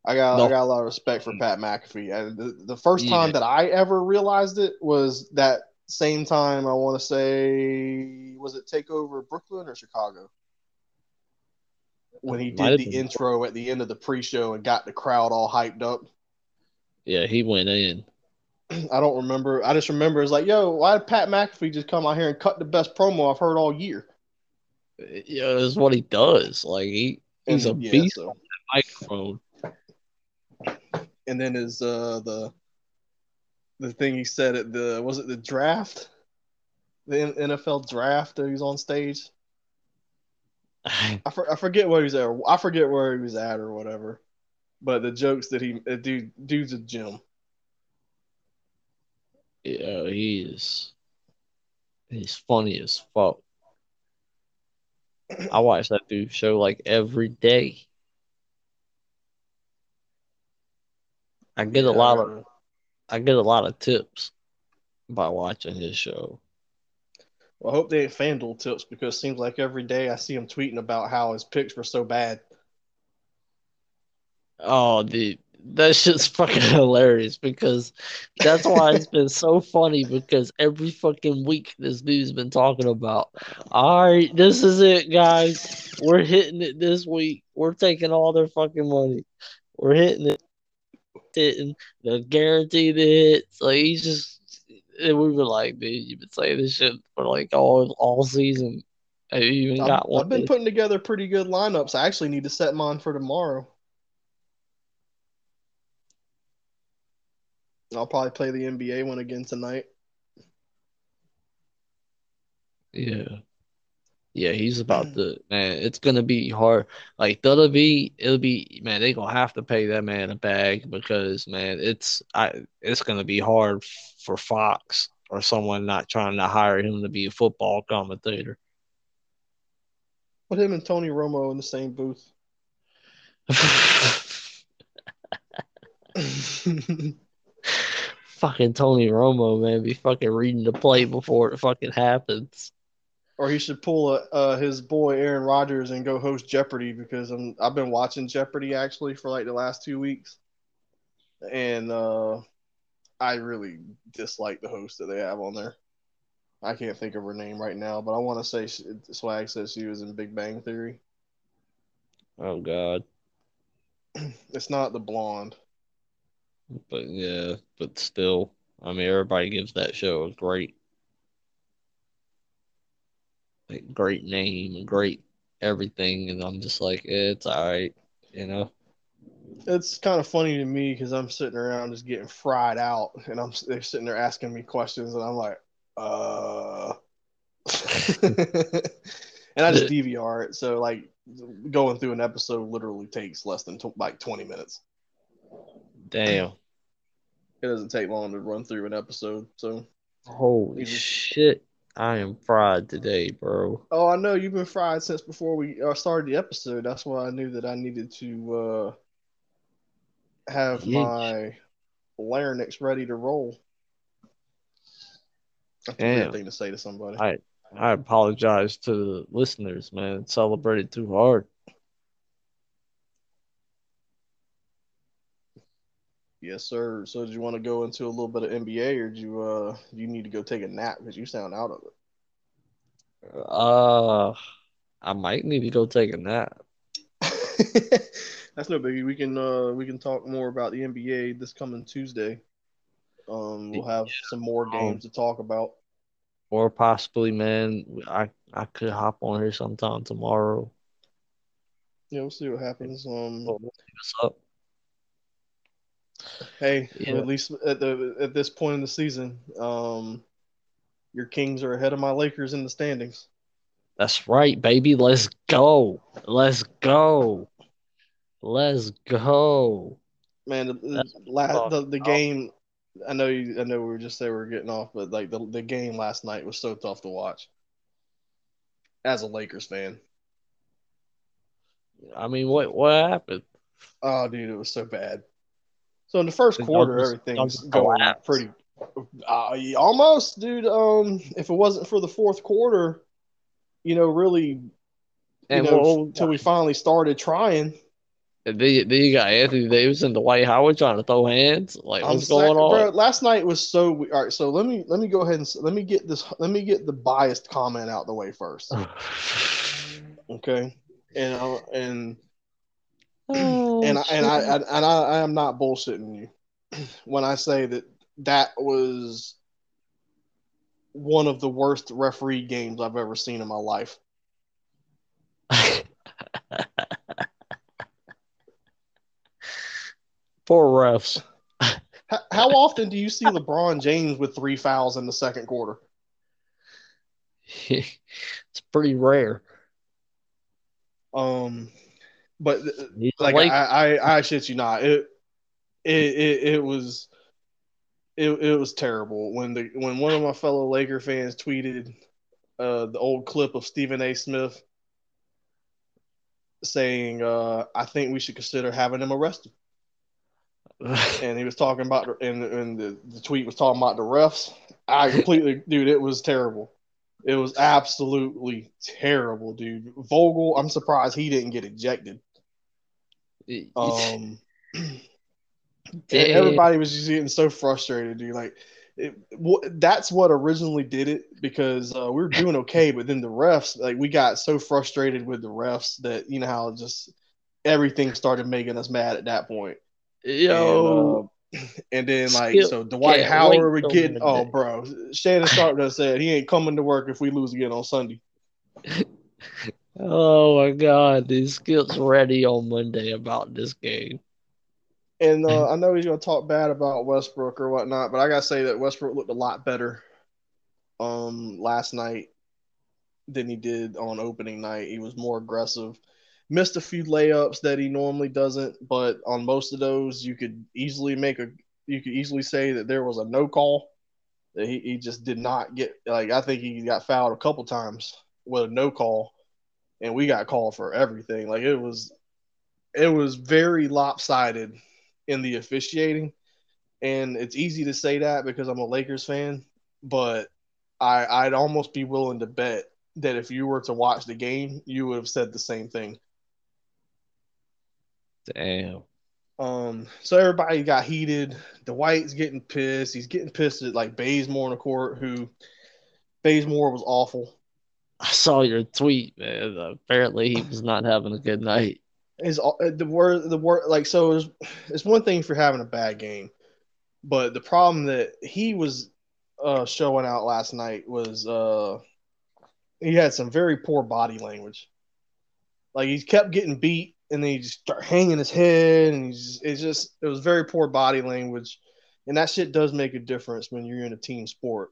I got No. I got a lot of respect for Pat McAfee. And the, the first Yeah. time that I ever realized it was that same time. I want to say was it Takeover Brooklyn or Chicago when he did the intro at the end of the pre-show and got the crowd all hyped up. Yeah, he went in. I don't remember. I just remember it's like, yo, why did Pat McAfee just come out here and cut the best promo I've heard all year? Yeah, that's what he does. Like he, he's a yeah, beast so- microphone. and then is uh the the thing he said at the was it the draft the NFL draft that he was on stage I, for, I forget where he was at I forget where he was at or whatever but the jokes that he dude dude's a gem Yeah, he is. He's funny as fuck. I watch that dude show like every day. I get a lot of I get a lot of tips by watching his show. well, I hope they ain't FanDuel tips because it seems like every day I see him tweeting about how his picks were so bad Oh, dude, that shit's fucking hilarious because that's why it's been so funny because every fucking week this dude's been talking about, all right, this is it, guys. We're hitting it this week. We're taking all their fucking money. We're hitting it. Hitting the guaranteed hits. Like he's just, and we were like, dude, you've been saying this shit for like all all season. Have you even I've, got one? I've been putting together pretty good lineups I actually need to set mine for tomorrow I'll probably play the NBA one again tonight Yeah. Yeah, he's about mm. to man, it's gonna be hard. Like that'll be it'll be man, they gonna have to pay that man a bag because man, it's I it's gonna be hard for Fox or someone not trying to hire him to be a football commentator. Put him and Tony Romo in the same booth. fucking Tony Romo, man, be fucking reading the play before it fucking happens. or he should pull a, uh, his boy Aaron Rodgers and go host Jeopardy because I'm, I've been watching Jeopardy actually for like the last two weeks, and uh, I really dislike the host that they have on there. I can't think of her name right now, but I want to say she, Swag says she was in Big Bang Theory. Oh god. It's not the blonde. But yeah, but still, I mean everybody gives that show a great like great name great everything and I'm just like it's alright, you know. It's kind of funny to me because I'm sitting around just getting fried out, and I'm they're sitting there asking me questions, and I'm like, uh, and I just DVR it. So like going through an episode literally takes less than tw- like 20 minutes. Damn. It doesn't take long to run through an episode. So Holy just- shit. I am fried today, bro. oh, I know you've been fried since before we uh, started the episode. That's why I knew that I needed to uh, have my larynx ready to roll. That's a Damn. weird thing to say to somebody. I I apologize to the listeners, man. Celebrated too hard. Yes, sir. So, did you want to go into a little bit of NBA, or do you uh you need to go take a nap because you sound out of it? Uh I might need to go take a nap. That's no biggie. We can uh we can talk more about the NBA this coming Tuesday. Um, we'll have some more games to talk about. Or possibly, man, I I could hop on here sometime tomorrow. Yeah, we'll see what happens. Um, What's up? Hey, Yeah. at least at the at this point in the season, um, your Kings are ahead of my Lakers in the standings. That's right, baby. Let's go. Let's go. Let's go. Man, the, the, the game. I know you. I know we were just saying we are getting off, but like the the game last night was so tough to watch. As a Lakers fan, I mean, what what happened? oh dude, it was so bad. So in the first quarter, y'all just- everything was going pretty. Uh, almost, dude. Um, if it wasn't for the fourth quarter, you know, really, you know, what- until we finally started trying, And then, then you got Anthony Davis and Dwight Howard trying to throw hands. Like, I'm what's saying- going on? Bro, last night was so all right. So let me let me go ahead and let me get this. Let me get the biased comment out the way first. Okay, and I, and Oh, and I, and I shit. and and I, I am not bullshitting you when I say that that was one of the worst referee games I've ever seen in my life. Poor refs. How, how often do you see LeBron James with three fouls in the second quarter? it's pretty rare. Um, but He's a like I, I, I shit you not, it, it, it, it was, it, it was terrible when the when one of my fellow Laker fans tweeted, uh, the old clip of Stephen A. Smith saying, uh, I think we should consider having him arrested. and he was talking about and and the, the tweet was talking about the refs. I completely, dude, it was terrible. It was absolutely terrible, dude. Vogel, I'm surprised he didn't get ejected. Um, everybody was just getting so frustrated, dude. Like, it, wh- that's what originally did it because uh, we were doing okay, but then the refs, like, we got so frustrated with the refs that you know how just everything started making us mad at that point. Yo, And, uh, and then like Skip so Dwight Howard would get oh bro Shannon Sharpe done said he ain't coming to work if we lose again on Sunday. oh my God, these skills ready on Monday about this game. And uh, I know he's gonna talk bad about Westbrook or whatnot, but I gotta say that Westbrook looked a lot better um last night than he did on opening night. He was more aggressive. Missed a few layups that he normally doesn't, but on most of those you could easily make a you could easily say that there was a no call. That he, he just did not get like I think he got fouled a couple times with a no call, and we got called for everything. Like it was it was very lopsided in the officiating. And it's easy to say that because I'm a Lakers fan, but I, I'd almost be willing to bet that if you were to watch the game, you would have said the same thing. Damn. Um, so everybody got heated. Dwight's getting pissed. He's getting pissed at like Bazemore in the court, who Bazemore was awful. I saw your tweet, man. Apparently, he was not having a good night. Is the word the word like so? It's, it's one thing for having a bad game, but the problem that he was uh, showing out last night was uh, he had some very poor body language. Like he kept getting beat, and then he just start hanging his head, and he's it's just it was very poor body language, and that shit does make a difference when you're in a team sport.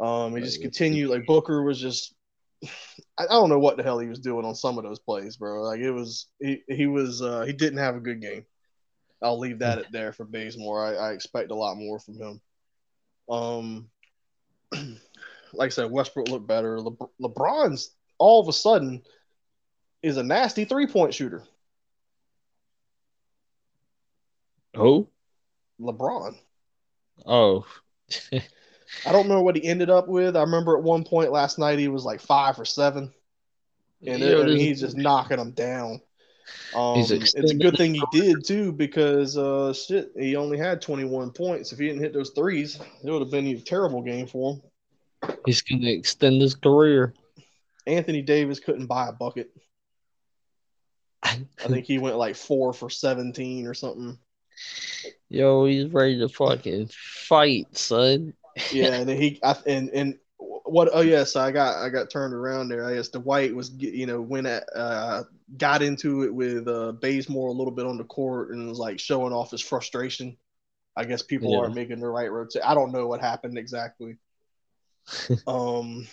Um, he just continued like Booker was just I don't know what the hell he was doing on some of those plays, bro. Like it was he he was uh, he didn't have a good game. I'll leave that at there for Bazemore. I, I expect a lot more from him. Um, like I said, Westbrook looked better. Le- LeBron's all of a sudden is a nasty three point shooter. Who? LeBron. Oh, I don't know what he ended up with. I remember at one point last night he was like five or seven, and Yo, it- this- he's just knocking them down. Um, it's a good thing he did too because uh, shit, he only had 21 points. If he didn't hit those threes, it would have been a terrible game for him. he's gonna extend his career. Anthony Davis couldn't buy a bucket. I think he went like four for 17 or something. Yo, he's ready to fucking fight, son. Yeah, and then he I, and and what? Oh yeah, so I got I got turned around there. I guess Dwight was you know went at uh got into it with uh Bazemore a little bit on the court and was like showing off his frustration. I guess people Yeah. aren't making the right rotation. I don't know what happened exactly. um,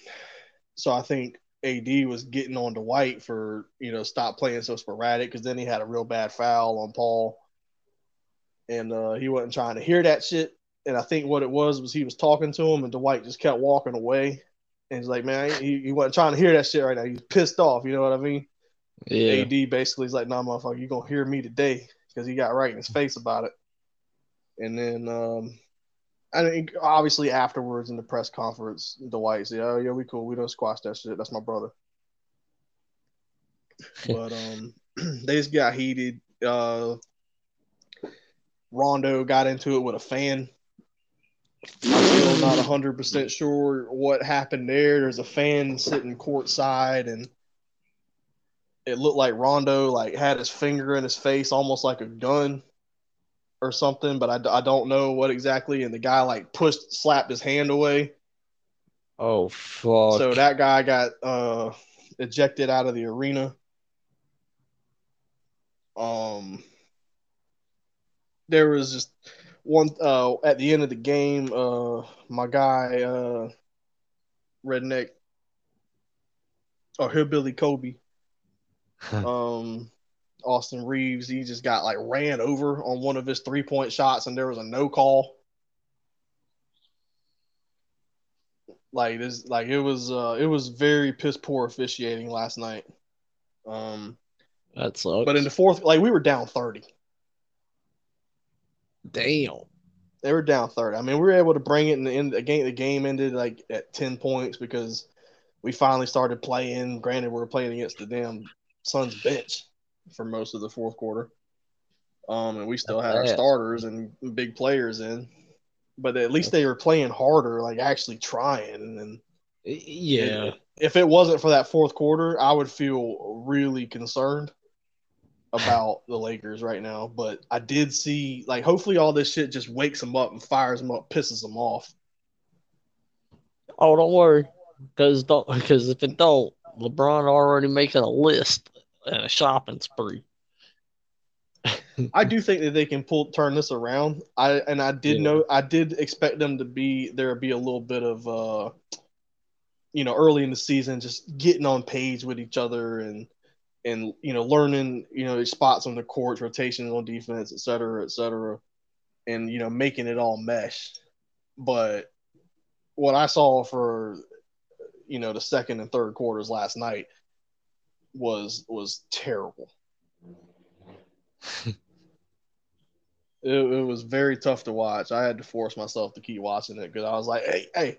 so I think AD was getting on to Dwight for you know stop playing so sporadic because then he had a real bad foul on Paul, and uh, he wasn't trying to hear that shit. And I think what it was was he was talking to him, and Dwight just kept walking away. And he's like, man, he, he wasn't trying to hear that shit right now. He's pissed off. You know what I mean? Yeah. AD basically is like, nah, motherfucker, you gonna hear me today because he got right in his face about it. And then, um, I think obviously afterwards in the press conference, Dwight said, "Oh yeah, we cool. We don't squash that shit. That's my brother." but um, they just got heated. uh, Rondo got into it with a fan. I'm still not 100% sure what happened there. There's a fan sitting courtside, and it looked like Rondo like had his finger in his face, almost like a gun or something. But I, I don't know what exactly. And the guy like pushed, slapped his hand away. Oh fuck! So that guy got uh, ejected out of the arena. Um, there was just one uh at the end of the game. Uh, my guy, uh, redneck or hillbilly Kobe, um, Austin Reaves, he just got like ran over on one of his three point shots, and there was a no call. Like this, like it was, uh, it was very piss poor officiating last night. Um, that sucks. but in the fourth, like we were down thirty. Damn. They were down thirty. I mean, we were able to bring it in the end. The game, the game ended like at ten points because we finally started playing. Granted, we were playing against the damn Suns bench for most of the fourth quarter. Um, and we still had our starters and big players in, but at least they were playing harder, like actually trying. And Yeah. if it wasn't for that fourth quarter, I would feel really concerned about the Lakers right now. But I did see, like, hopefully all this shit just wakes them up and fires them up, pisses them off. Oh, don't worry, because don't because if it don't, LeBron already making a list and a shopping spree. I do think that they can pull turn this around. I and I did Yeah. know I did expect them to be there be a little bit of uh you know early in the season just getting on page with each other and and you know learning you know spots on the court, rotations on defense, et cetera, et cetera, and you know making it all mesh. But what I saw for you know the second and third quarters last night was was terrible. it, it was very tough to watch. I had to force myself to keep watching it because I was like, hey, hey,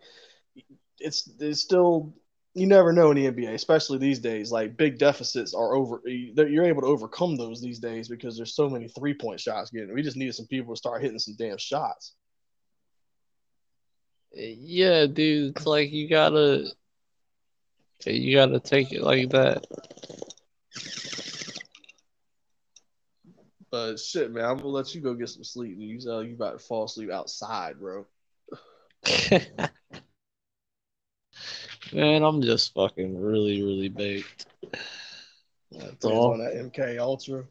it's it's still you never know in the NBA, especially these days. Like big deficits are over. You're able to overcome those these days because there's so many three point shots getting. We just needed some people to start hitting some damn shots. Yeah, dude, it's like you gotta you gotta take it like that. But shit, man, I'm gonna let you go get some sleep. You uh, you about to fall asleep outside, bro. Man, I'm just fucking really, really baked. That's all. on that MK Ultra.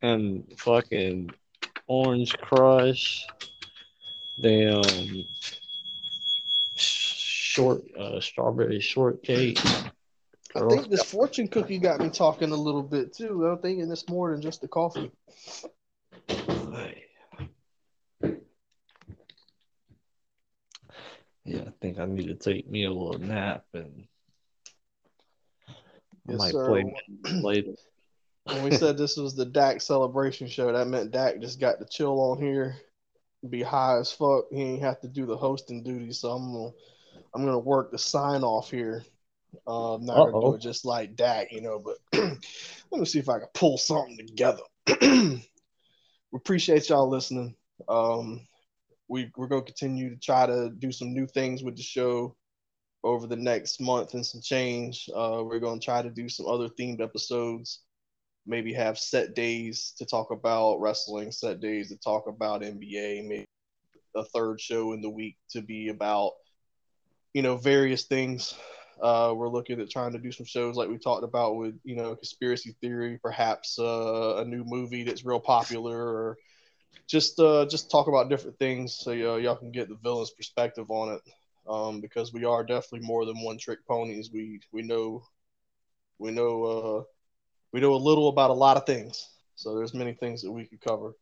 And fucking orange crush. Damn short uh strawberry shortcake. I think this fortune cookie got me talking a little bit too. I'm thinking it's more than just the coffee. Yeah, I think I need to take me a little nap and I Yes, might sir. play later. When we said this was the Dak celebration show, that meant Dak just got to chill on here, be high as fuck. He ain't have to do the hosting duties. So I'm gonna I'm gonna work the sign off here. Uh, I'm not gonna do it just like Dak, you know, but let me see if I can pull something together. we appreciate y'all listening. Um, we we're gonna continue to try to do some new things with the show over the next month and some change. Uh, we're gonna try to do some other themed episodes. Maybe have set days to talk about wrestling, set days to talk about NBA, maybe a third show in the week to be about, you know, various things. Uh, we're looking at trying to do some shows like we talked about with, you know, conspiracy theory, perhaps uh, a new movie that's real popular, or just uh, just talk about different things so uh, y'all can get the villain's perspective on it. Um, because we are definitely more than one trick ponies. We we know we know uh, we know a little about a lot of things. So there's many things that we could cover.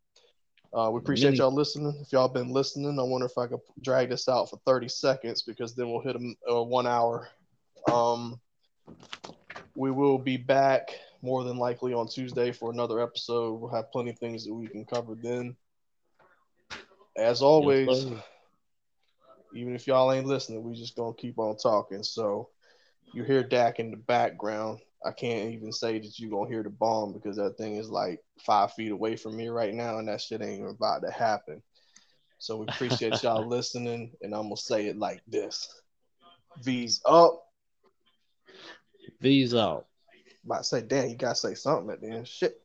Uh, we appreciate Many- y'all listening. If y'all been listening, I wonder if I could drag this out for 30 seconds because then we'll hit a, uh, one hour. Um, we will be back more than likely on Tuesday for another episode. We'll have plenty of things that we can cover then. As always, Yes, even if y'all ain't listening, we just gonna keep on talking. So you hear Dak in the background. I can't even say that you're gonna hear the bomb because that thing is like five feet away from me right now, and that shit ain't even about to happen. So we appreciate y'all listening, and I'm gonna say it like this: V's up. V's out. About to say, damn, you gotta say something at the end. Shit.